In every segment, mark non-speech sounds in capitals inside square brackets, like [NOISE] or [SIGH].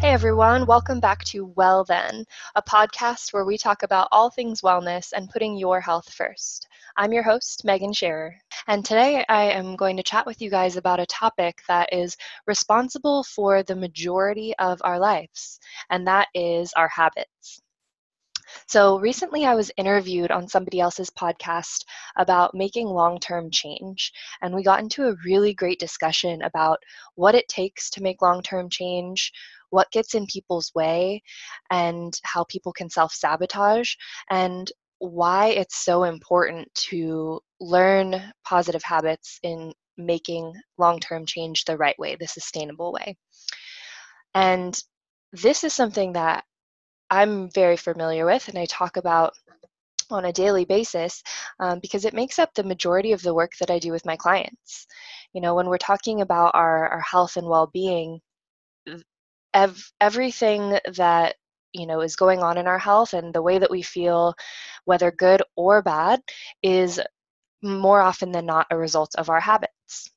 Hey everyone, welcome back to Well Then, a podcast where we talk about all things wellness and putting your health first. I'm your host, Megan Scherer, and today I am going to chat with you guys about a topic that is responsible for the majority of our lives, and that is our habits. So, recently I was interviewed on somebody else's podcast about making long term change, and we got into a really great discussion about what it takes to make long term change, what gets in people's way and how people can self sabotage and why it's so important to learn positive habits in making long term change the right way, the sustainable way. And this is something that I'm very familiar with and I talk about on a daily basis um, because it makes up the majority of the work that I do with my clients. You know, when we're talking about our, our health and well being, ev- everything that you know is going on in our health and the way that we feel whether good or bad is more often than not a result of our habits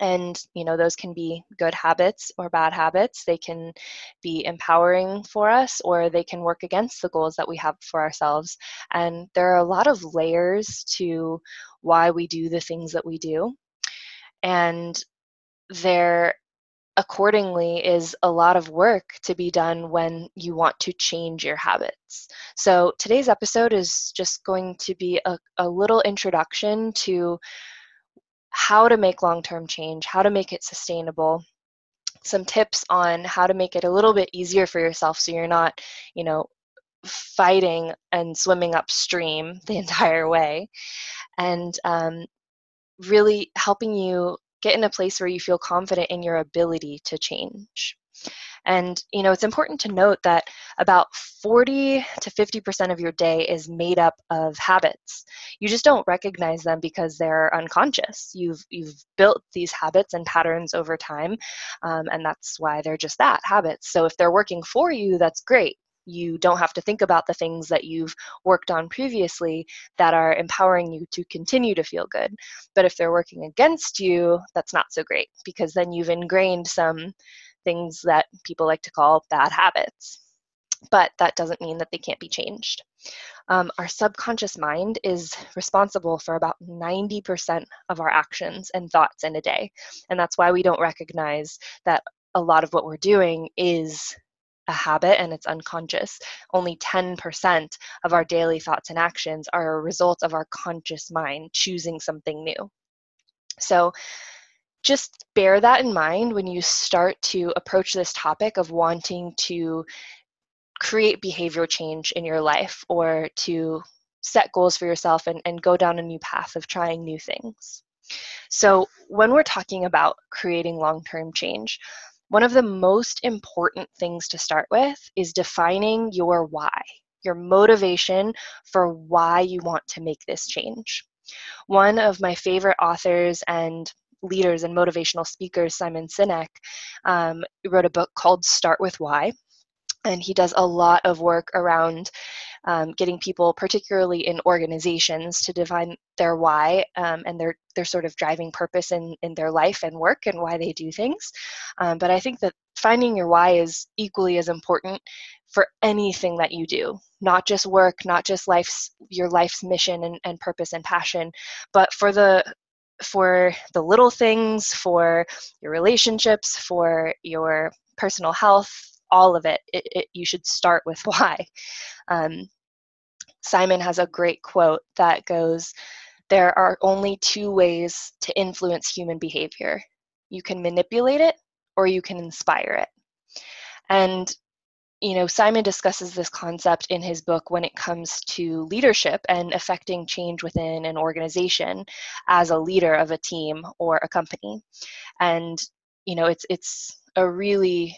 and you know those can be good habits or bad habits. They can be empowering for us or they can work against the goals that we have for ourselves. And there are a lot of layers to why we do the things that we do. And there accordingly is a lot of work to be done when you want to change your habits. So today's episode is just going to be a, a little introduction to how to make long term change, how to make it sustainable, some tips on how to make it a little bit easier for yourself so you're not, you know, fighting and swimming upstream [LAUGHS] the entire way, and um, really helping you get in a place where you feel confident in your ability to change. And you know, it's important to note that about 40 to 50% of your day is made up of habits. You just don't recognize them because they're unconscious. You've you've built these habits and patterns over time, um, and that's why they're just that habits. So if they're working for you, that's great you don't have to think about the things that you've worked on previously that are empowering you to continue to feel good. But if they're working against you, that's not so great because then you've ingrained some things that people like to call bad habits. But that doesn't mean that they can't be changed. Um, our subconscious mind is responsible for about 90% of our actions and thoughts in a day. And that's why we don't recognize that a lot of what we're doing is a habit and it's unconscious. Only 10% of our daily thoughts and actions are a result of our conscious mind choosing something new. So just bear that in mind when you start to approach this topic of wanting to create behavioral change in your life or to set goals for yourself and, and go down a new path of trying new things. So, when we're talking about creating long term change, one of the most important things to start with is defining your why, your motivation for why you want to make this change. One of my favorite authors and leaders and motivational speakers, Simon Sinek, um, wrote a book called Start with Why. And he does a lot of work around um, getting people, particularly in organizations, to define their why um, and their their sort of driving purpose in in their life and work and why they do things. Um, but I think that finding your why is equally as important for anything that you do not just work not just life's your life's mission and, and purpose and passion but for the for the little things for your relationships for your personal health all of it, it, it you should start with [LAUGHS] why. Um, Simon has a great quote that goes, There are only two ways to influence human behavior you can manipulate it or you can inspire it. And you know, Simon discusses this concept in his book when it comes to leadership and affecting change within an organization as a leader of a team or a company. And you know, it's it's a really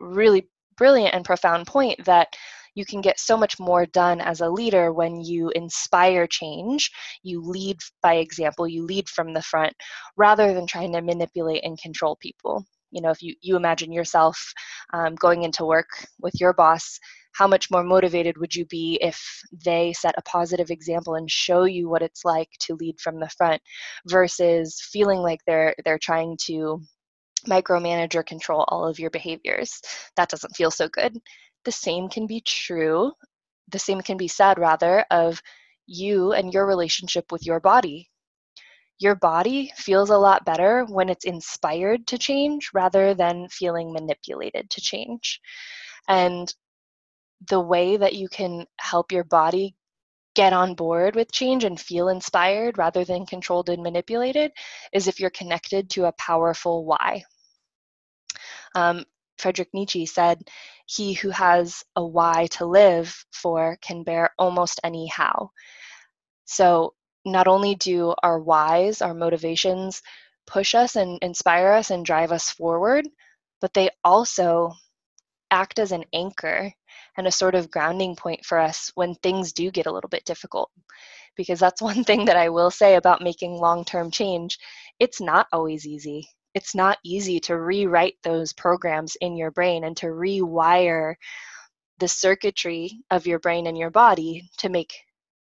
really brilliant and profound point that you can get so much more done as a leader when you inspire change. You lead by example, you lead from the front rather than trying to manipulate and control people. You know if you you imagine yourself um, going into work with your boss how much more motivated would you be if they set a positive example and show you what it's like to lead from the front versus feeling like they're they're trying to micromanage or control all of your behaviors? That doesn't feel so good. The same can be true the same can be said rather of you and your relationship with your body your body feels a lot better when it's inspired to change rather than feeling manipulated to change. And the way that you can help your body get on board with change and feel inspired rather than controlled and manipulated is if you're connected to a powerful why. Um, Friedrich Nietzsche said, He who has a why to live for can bear almost any how. So not only do our whys, our motivations, push us and inspire us and drive us forward, but they also act as an anchor and a sort of grounding point for us when things do get a little bit difficult. Because that's [LAUGHS] one thing that I will say about making long term change it's not always easy. It's not easy to rewrite those programs in your brain and to rewire the circuitry of your brain and your body to make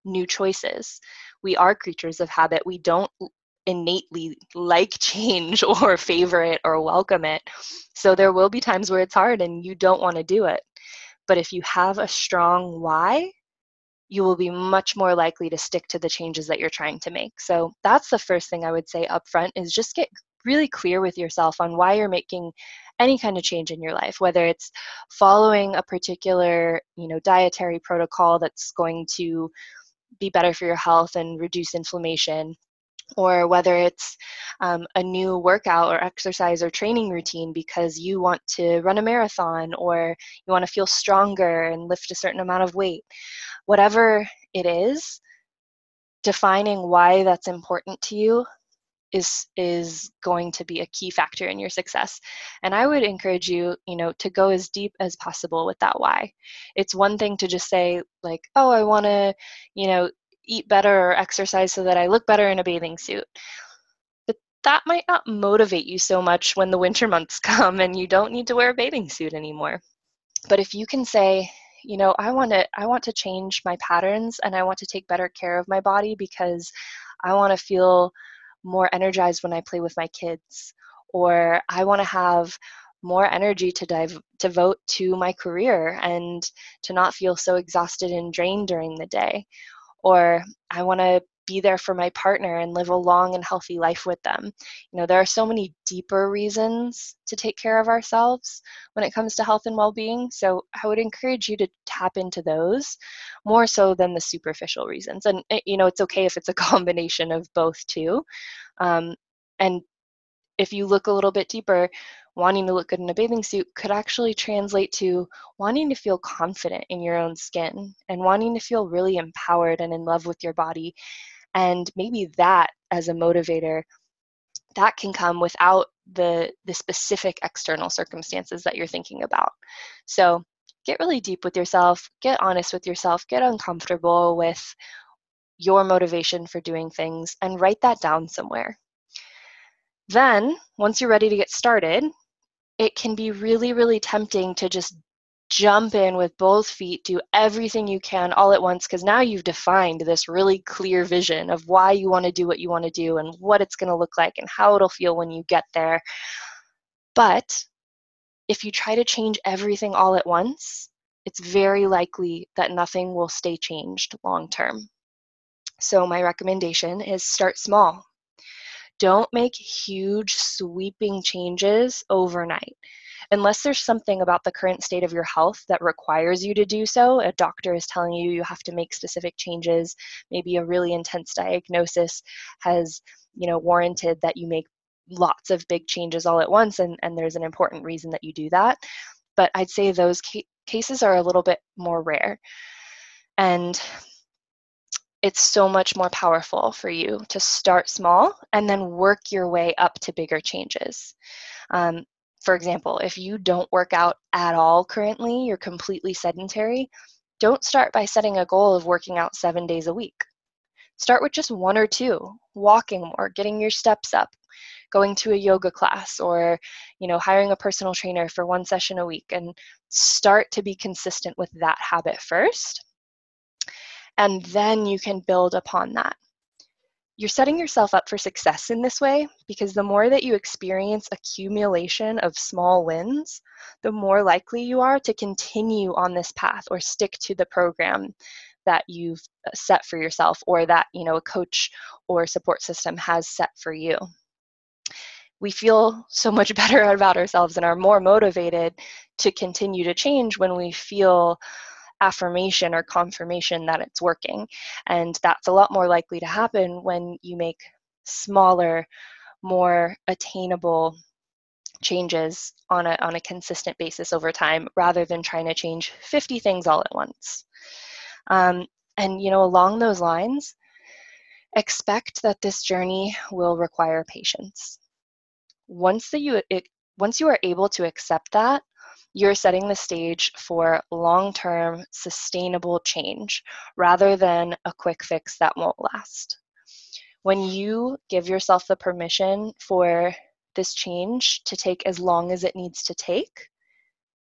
new choices we are creatures of habit. We don't innately like [LAUGHS] change or favor it or welcome it. So there will be times where it's hard and you don't want to do it. But if you have a strong why, you will be much more likely to stick to the changes that you're trying to make. So that's the first thing I would say up front is just get really clear with yourself on why you're making any kind of change in your life whether it's following a particular you know dietary protocol that's going to be better for your health and reduce inflammation or whether it's um, a new workout or exercise or training routine because you want to run a marathon or you want to feel stronger and lift a certain amount of weight. Whatever it is, defining why that's important to you is is going to be a key factor in your success. And i would encourage you you know to go as deep as possible with that why. It's one thing to just say like oh i want to you know eat better or exercise so that i look better in a bathing suit. But that might not motivate you so much when the winter months [LAUGHS] come and you don't need to wear a bathing suit anymore. But if you can say you know i want to i want to change my patterns and i want to take better care of my body because i want to feel more energized when I play with my kids, or I want to have more energy to dive, devote to my career and to not feel so exhausted and drained during the day, or I want to be there for my partner and live a long and healthy life with them. You know, there are so many deeper reasons to take care of ourselves when it comes to health and well being. So I would encourage you to tap into those more so than the superficial reasons. And, eh, you know, it's okay if it's a [LAUGHS] combination of both too. Um, and if you look a little bit deeper, wanting to look good in a bathing suit could actually translate to wanting to feel confident in your own skin and wanting to feel really empowered and in love with your body and maybe that as a motivator that can come without the the specific external circumstances that you're thinking about. So get really deep with yourself get honest with yourself get uncomfortable with your motivation for doing things and write that down somewhere. Then once you're ready to get started it can be really really tempting to just jump in with both feet, do everything you can all at once because now you've defined this really clear vision of why you want to do what you want to do and what it's going to look like and how it'll feel when you get there. But if you try to change everything all at once, it's very likely that nothing will stay changed long term. So, my recommendation is start small. Don't make huge, sweeping changes overnight unless there's something about the current state of your health that requires you to do so, a doctor is telling you you have to make specific changes, maybe a really intense diagnosis has, you know, warranted that you make lots of big changes all at once and, and there's an important reason that you do that. But I'd say those ca- cases are a little bit more rare. And it's so much more powerful for you to start small and then work your way up to bigger changes. Um, for example, if you don't work out at all currently, you're completely sedentary, don't start by setting a goal of working out seven days a week. Start with just one or two, walking more, getting your steps up, going to a yoga class or you know hiring a personal trainer for one session a week and start to be consistent with that habit first and then you can build upon that you're setting yourself up for success in this way because the more that you experience accumulation of small wins, the more likely you are to continue on this path or stick to the program that you've uh, set for yourself or that you know a coach or support system has set for you. We feel so much [LAUGHS] better about ourselves and are more motivated to continue to change when we feel affirmation or confirmation that it's working and that's a lot more likely to happen when you make smaller more attainable changes on a on a consistent basis over time rather than trying to change 50 things all at once um, and, you know, along those lines, expect that this journey will require patience. Once that you it, once you are able to accept that, you're setting the stage for long-term sustainable change rather than a quick fix that won't last. When you give yourself the permission for this change to take as long as it needs to take,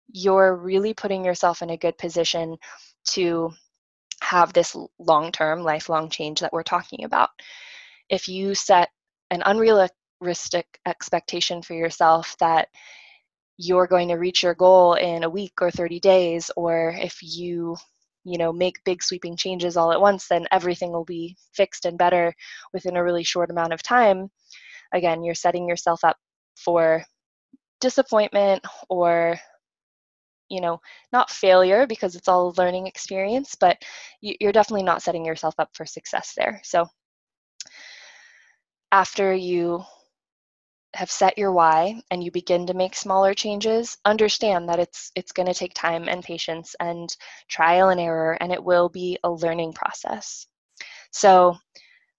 you're really putting yourself in a good position to have this long-term lifelong change that we're talking about if you set an unrealistic expectation for yourself that you're going to reach your goal in a week or 30 days or if you you know make big sweeping changes all at once then everything will be fixed and better within a really short amount of time. Again you're setting yourself up for disappointment or you know not failure because it's all a learning experience but you're definitely not setting yourself up for success there. So after you have set your why and you begin to make smaller changes understand that it's it's going to take time and patience and trial and error and it will be a learning process so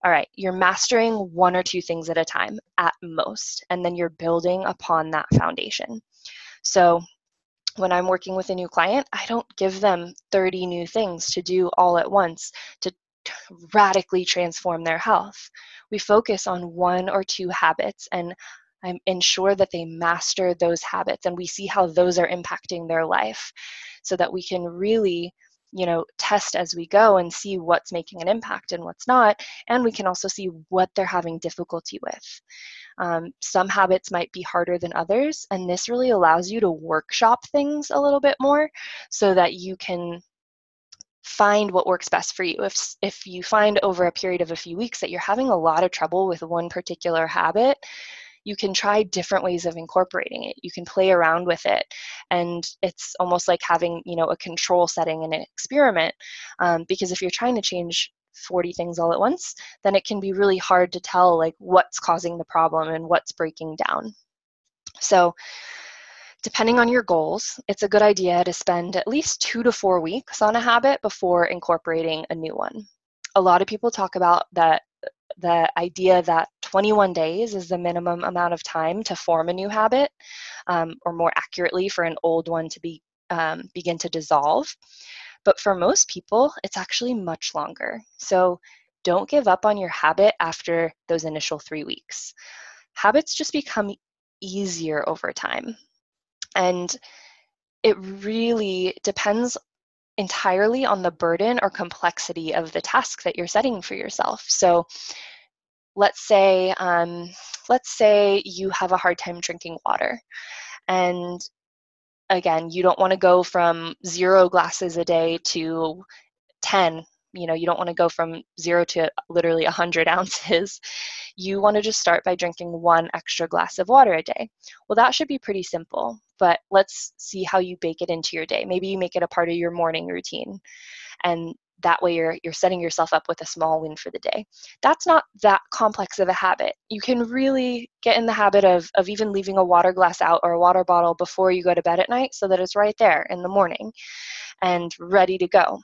all right you're mastering one or two things at a time at most and then you're building upon that foundation so when I'm working with a new client, I don't give them 30 new things to do all at once to radically transform their health. We focus on one or two habits and I ensure that they master those habits and we see how those are impacting their life so that we can really you know test as we go and see what's making an impact and what's not. And we can also see what they're having difficulty with. Um, some habits might be harder than others and this really allows you to workshop things a little bit more so that you can find what works best for you. If if you find over a period of a few weeks that you're having a lot of trouble with one particular habit you can try different ways of incorporating it. You can play around with it. And it's almost like having you know a control setting in an experiment um, because if you're trying to change 40 things all at once then it can be really hard to tell like what's causing the problem and what's breaking down. So depending on your goals it's a good idea to spend at least two to four weeks on a habit before incorporating a new one. A lot of people talk about that the idea that 21 days is the minimum amount of time to form a new habit, um, or more accurately, for an old one to be um, begin to dissolve. But for most people, it's actually much longer. So don't give up on your habit after those initial three weeks. Habits just become easier over time. And it really depends entirely on the burden or complexity of the task that you're setting for yourself. So let's say um, let's say you have a hard time drinking water and again you don't want to go from zero glasses a day to 10 you know you don't want to go from zero to literally 100 [LAUGHS] ounces. You want to just start by drinking one extra glass of water a day. Well that should be pretty simple but let's see how you bake it into your day. Maybe you make it a part of your morning routine and that way you're you're setting yourself up with a small win for the day. That's not that complex of a habit. You can really get in the habit of of even leaving a water glass out or a water bottle before you go to bed at night so that it's right there in the morning and ready to go.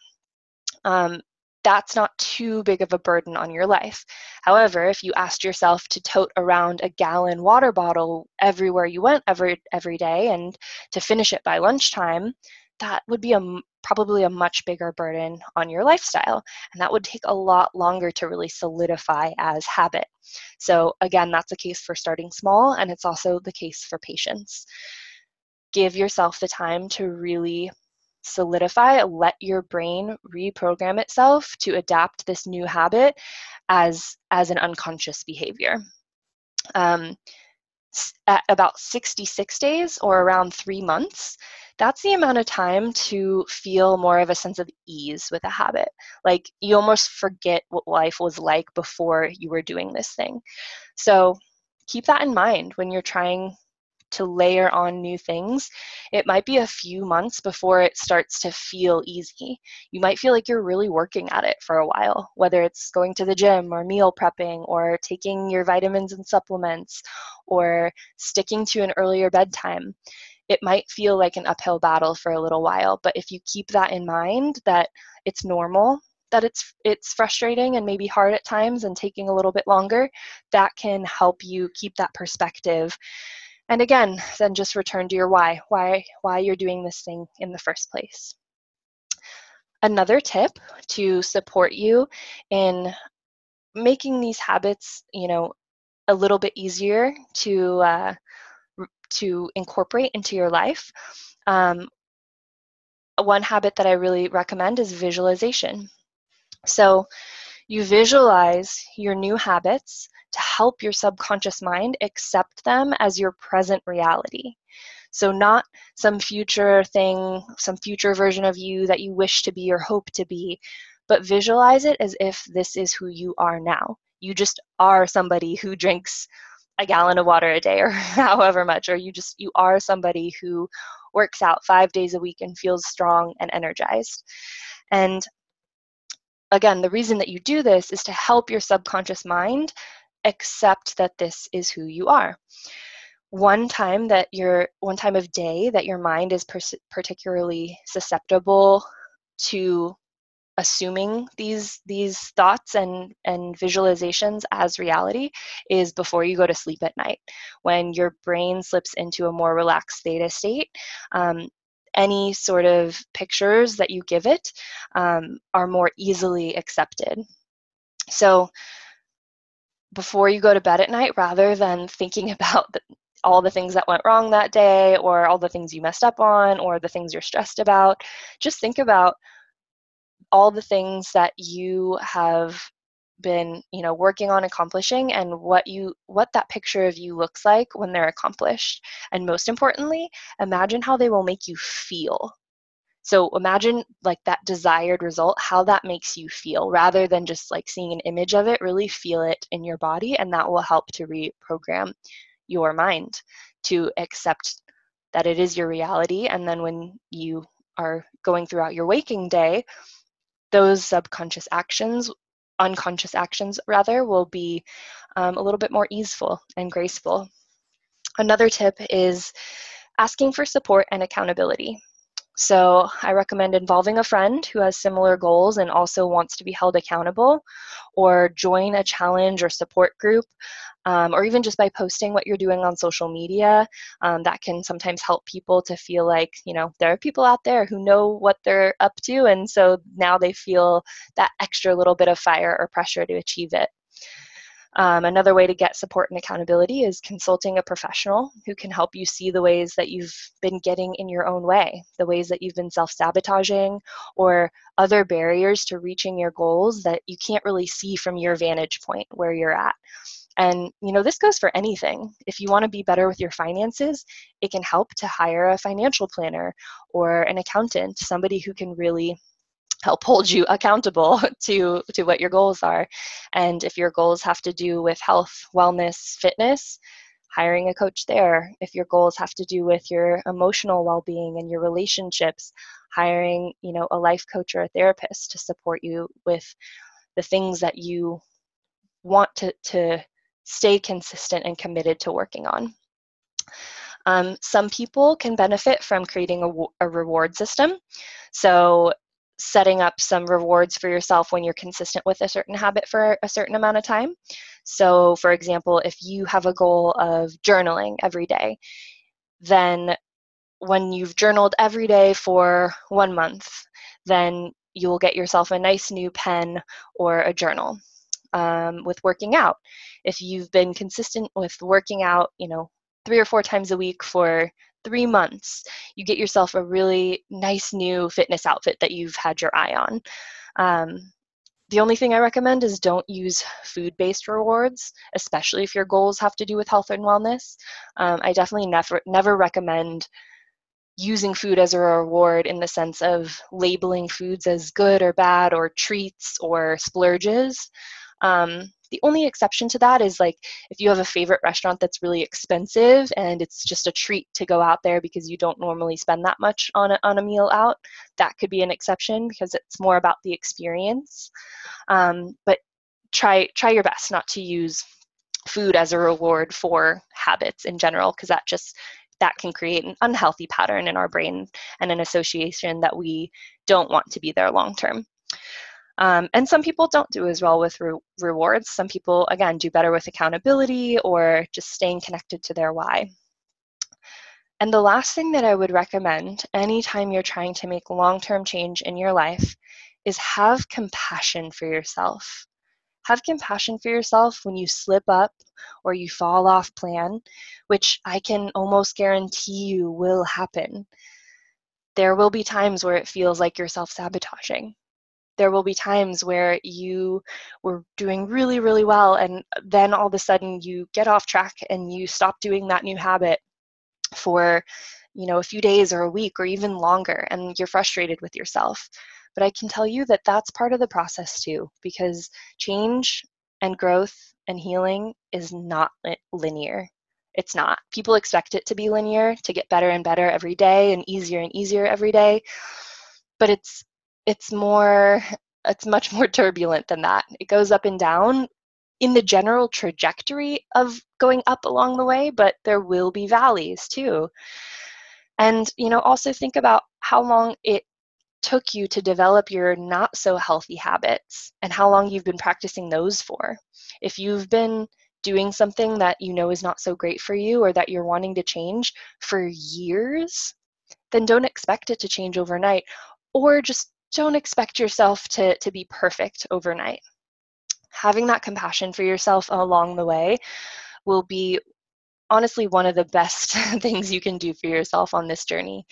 Um, that's not too big of a burden on your life. However, if you asked yourself to tote around a gallon water bottle everywhere you went every every day and to finish it by lunchtime, that would be a probably a much bigger burden on your lifestyle. And that would take a lot longer to really solidify as habit. So, again, that's a case for starting small, and it's also the case for patience. Give yourself the time to really solidify, let your brain reprogram itself to adapt this new habit as, as an unconscious behavior. Um, at about 66 days or around three months, that's the amount of time to feel more of a sense of ease with a habit. Like you almost forget what life was like before you were doing this thing. So keep that in mind when you're trying to layer on new things, it might be a few months before it starts to feel easy. You might feel like you're really working at it for a while, whether it's going to the gym or meal prepping or taking your vitamins and supplements or sticking to an earlier bedtime. It might feel like an uphill battle for a little while, but if you keep that in mind that it's normal that it's it's frustrating and maybe hard at times and taking a little bit longer that can help you keep that perspective and again, then just return to your why, why, why you're doing this thing in the first place. Another tip to support you in making these habits, you know, a little bit easier to uh, to incorporate into your life. Um, one habit that I really recommend is visualization. So you visualize your new habits to help your subconscious mind accept them as your present reality. So, not some future thing, some future version of you that you wish to be or hope to be, but visualize it as if this is who you are now. You just are somebody who drinks a gallon of water a day or [LAUGHS] however much, or you just, you are somebody who works out five days a week and feels strong and energized. And again, the reason that you do this is to help your subconscious mind accept that this is who you are. One time that your one time of day that your mind is particularly susceptible to assuming these these thoughts and and visualizations as reality is before you go to sleep at night. When your brain slips into a more relaxed theta state um, any sort of pictures that you give it um, are more easily accepted. So before you go to bed at night rather than thinking [LAUGHS] about the, all the things that went wrong that day or all the things you messed up on or the things you're stressed about. Just think about all the things that you have been you know working on accomplishing and what you what that picture of you looks like when they're accomplished. And most importantly imagine how they will make you feel so imagine like that desired result, how that makes you feel rather than just like seeing an image of it, really feel it in your body, and that will help to reprogram your mind to accept that it is your reality. And then when you are going throughout your waking day, those subconscious actions, unconscious actions rather, will be um, a little bit more easeful and graceful. Another tip is asking for support and accountability. So I recommend involving a friend who has similar goals and also wants to be held accountable, or join a challenge or support group, um, or even just by posting what you're doing on social media. Um, that can sometimes help people to feel like, you know, there are people out there who know what they're up to, and so now they feel that extra little bit of fire or pressure to achieve it. Um, another way to get support and accountability is consulting a professional who can help you see the ways that you've been getting in your own way, the ways that you've been self sabotaging, or other barriers to reaching your goals that you can't really see from your vantage point where you're at. And you know, this goes for anything. If you want to be better with your finances, it can help to hire a financial planner or an accountant, somebody who can really help hold you accountable [LAUGHS] to to what your goals are. And if your goals have to do with health wellness fitness hiring a coach there. If your goals have to do with your emotional well-being and your relationships hiring you know a life coach or a therapist to support you with the things that you want to to stay consistent and committed to working on. Um, some people can benefit from creating a, a reward system. So setting up some rewards for yourself when you're consistent with a certain habit for a certain amount of time. So, for example, if you have a goal of journaling every day, then when you've journaled every day for one month then you'll get yourself a nice new pen or a journal. Um, with working out, if you've been consistent with working out, you know, three or four times a week for three months, you get yourself a really nice new fitness outfit that you've had your eye on. Um, the only thing I recommend is don't use food based rewards, especially if your goals have to do with health and wellness. Um, I definitely never, never recommend using food as a reward in the sense of labeling foods as good or bad or treats or splurges. Um, the only exception to that is like if you have a favorite restaurant that's really expensive and it's just a treat to go out there because you don't normally spend that much on a, on a meal out, that could be an exception because it's more about the experience. Um, but try try your best not to use food as a reward for habits in general because that just that can create an unhealthy pattern in our brain and an association that we don't want to be there long term. Um, and some people don't do as well with re- rewards. Some people, again, do better with accountability or just staying connected to their why. And the last thing that I would recommend anytime you're trying to make long term change in your life is have compassion for yourself. Have compassion for yourself when you slip up or you fall off plan, which I can almost guarantee you will happen. There will be times where it feels like you're self sabotaging there will be times where you were doing really, really well, and then all of a sudden you get off track and you stop doing that new habit for you know a few days or a week or even longer and you're frustrated with yourself. But i can tell you that that's part of the process too because change and growth and healing is not linear. It's not. People expect it to be linear to get better and better every day and easier and easier every day but it's it's more it's much more [LAUGHS] turbulent than that. It goes up and down in the general trajectory of going up along the way but there will be valleys too. And you know also think about how long it took you to develop your not so healthy habits and how long you've been practicing those for. If you've been doing something that you know is not so great for you or that you're wanting to change for years then don't expect it to change overnight or just don't expect yourself to, to be perfect overnight. Having that compassion for yourself along the way will be honestly one of the best [LAUGHS] things you can do for yourself on this journey.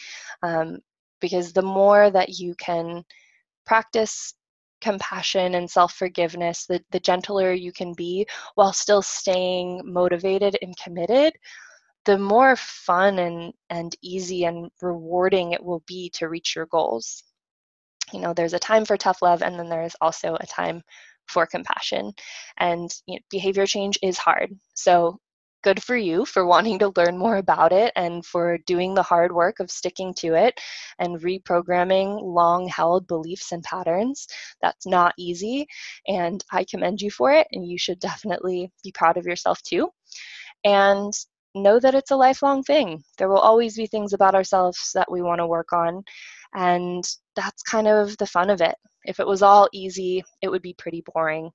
Um, because the more that you can practice compassion and self forgiveness, the, the gentler you can be while still staying motivated and committed, the more fun and, and easy and rewarding it will be to reach your goals you know there's a time for tough love and then there's also a time for compassion and you know, behavior change is hard so good for you for wanting to learn more about it and for doing the hard work of sticking to it and reprogramming long held beliefs and patterns. That's not easy, and I commend you for it, and you should definitely be proud of yourself too. And know that it's a lifelong thing. There will always be things about ourselves that we want to work on, and that's kind of the fun of it. If it was all easy, it would be pretty boring.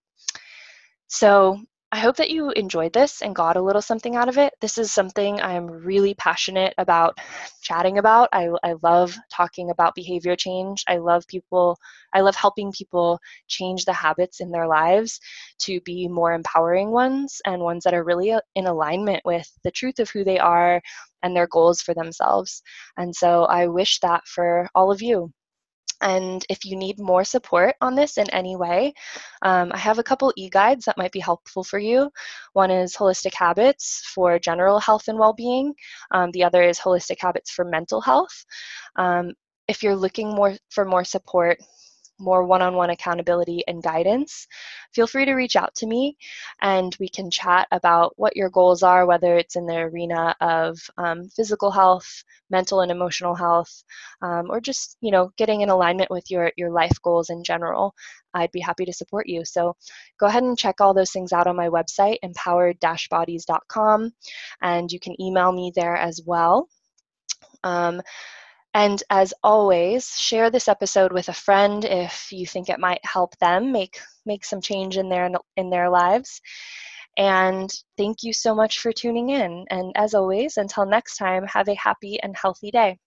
So I hope that you enjoyed this and got a little something out of it. This is something I'm really passionate about chatting about. I, I love talking about behavior change. I love people, I love helping people change the habits in their lives to be more empowering ones and ones that are really uh, in alignment with the truth of who they are and their goals for themselves. And so I wish that for all of you. And if you need more support on this in any way, um, I have a couple e guides that might be helpful for you. One is Holistic Habits for general health and well being, um, the other is Holistic Habits for mental health. Um, if you're looking more for more support, more one on one accountability and guidance, feel free to reach out to me and we can chat about what your goals are, whether it's in the arena of um, physical health, mental and emotional health, um, or just you know getting in alignment with your, your life goals in general. I'd be happy to support you. So go ahead and check all those things out on my website, empowered-bodies.com, and you can email me there as well. Um, and as always, share this episode with a friend if you think it might help them make make some change in their in their lives. And thank you so much for tuning in. And as always, until next time, have a happy and healthy day.